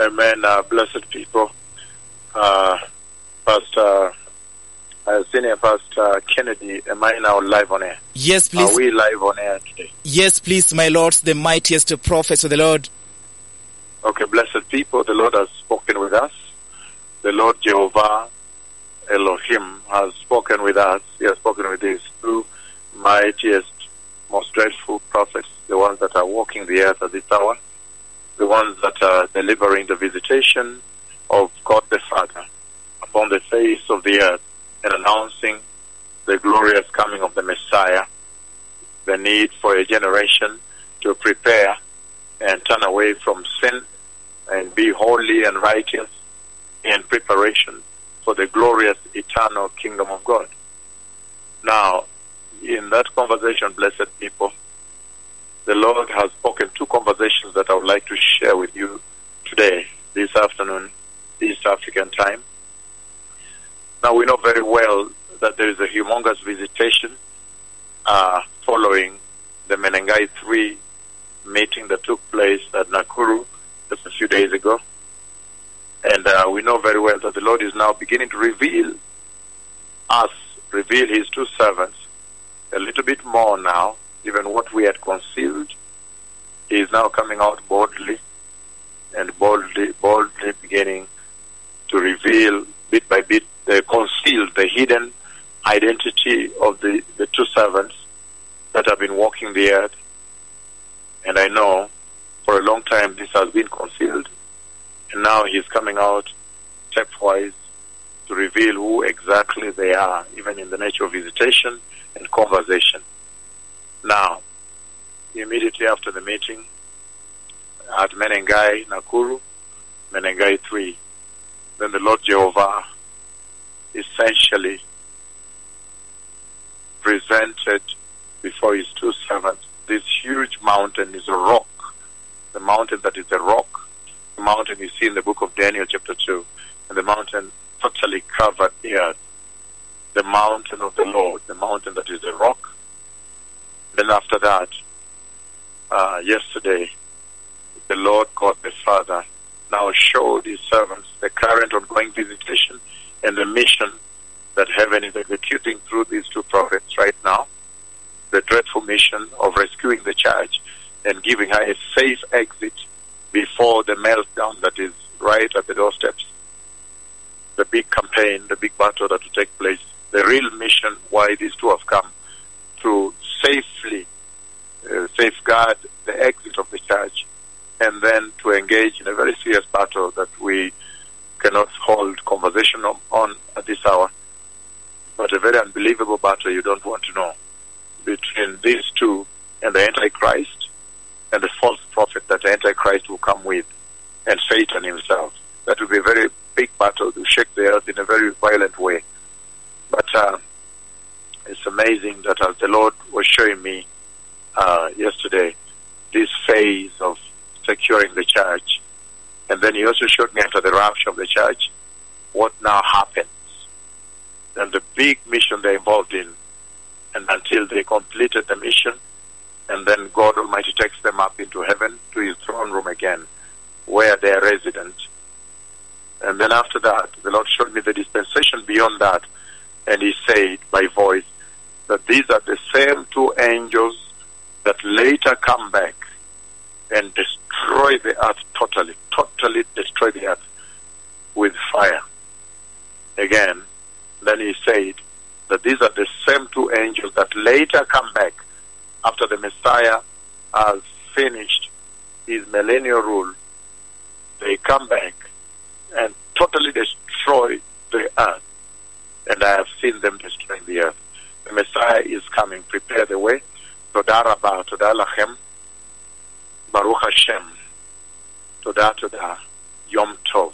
Amen. Uh, blessed people. Uh, Pastor, uh, Senior Pastor Kennedy, am I now live on air? Yes, please. Are we live on air today? Yes, please, my lords, the mightiest prophets of the Lord. Okay, blessed people, the Lord has spoken with us. The Lord Jehovah Elohim has spoken with us. He has spoken with his two mightiest, most dreadful prophets, the ones that are walking the earth at this hour, the ones that are delivering the visitation of God the Father upon the face of the earth and announcing the glorious coming of the Messiah, the need for a generation to prepare and turn away from sin and be holy and righteous in preparation for the glorious eternal kingdom of God. Now, in that conversation, blessed people, the Lord has spoken two conversations that I would like to share with you today, this afternoon, East African time. Now, we know very well that there is a humongous visitation uh, following the Menengai 3 meeting that took place at Nakuru just a few days ago. And uh, we know very well that the Lord is now beginning to reveal us, reveal His two servants a little bit more now, even what we had concealed. Is now coming out boldly and boldly, boldly beginning to reveal bit by bit the concealed, the hidden identity of the, the two servants that have been walking the earth. And I know for a long time this has been concealed. And now he's coming out stepwise to reveal who exactly they are, even in the nature of visitation and conversation. Now, immediately after the meeting at Menengai, Nakuru, Menengai 3, then the Lord Jehovah essentially presented before his two servants this huge mountain is a rock. The mountain that is a rock. The mountain you see in the book of Daniel, chapter 2. And the mountain totally covered the earth. The mountain of the Lord, the mountain that is a rock. Then after that, uh, yesterday, the Lord God the Father now showed his servants the current ongoing visitation and the mission that heaven is executing through these two prophets right now. The dreadful mission of rescuing the church and giving her a safe exit before the meltdown that is right at the doorsteps. The big campaign, the big battle that will take place, the real mission why these two have come to safely uh, safeguard the exit of the church and then to engage in a very serious battle that we cannot hold conversation on, on at this hour, but a very unbelievable battle you don't want to know between these two and the Antichrist and the false prophet that the Antichrist will come with and Satan himself. That will be a very big battle to shake the earth in a very violent way. But uh, it's amazing that as the Lord was showing me uh, yesterday, this phase of securing the church, and then He also showed me after the rapture of the church what now happens. And the big mission they're involved in, and until they completed the mission, and then God Almighty takes them up into heaven to His throne room again, where they are resident. And then after that, the Lord showed me the dispensation beyond that, and He said by voice that these are the same two angels that later come back and destroy the earth totally, totally destroy the earth with fire. Again, then he said that these are the same two angels that later come back after the Messiah has finished his millennial rule. They come back and totally destroy the earth. And I have seen them destroying the earth. The Messiah is coming. Prepare the way. Toda Rabba, Toda Lachem, Baruch Hashem, Toda Toda, Yom Tov.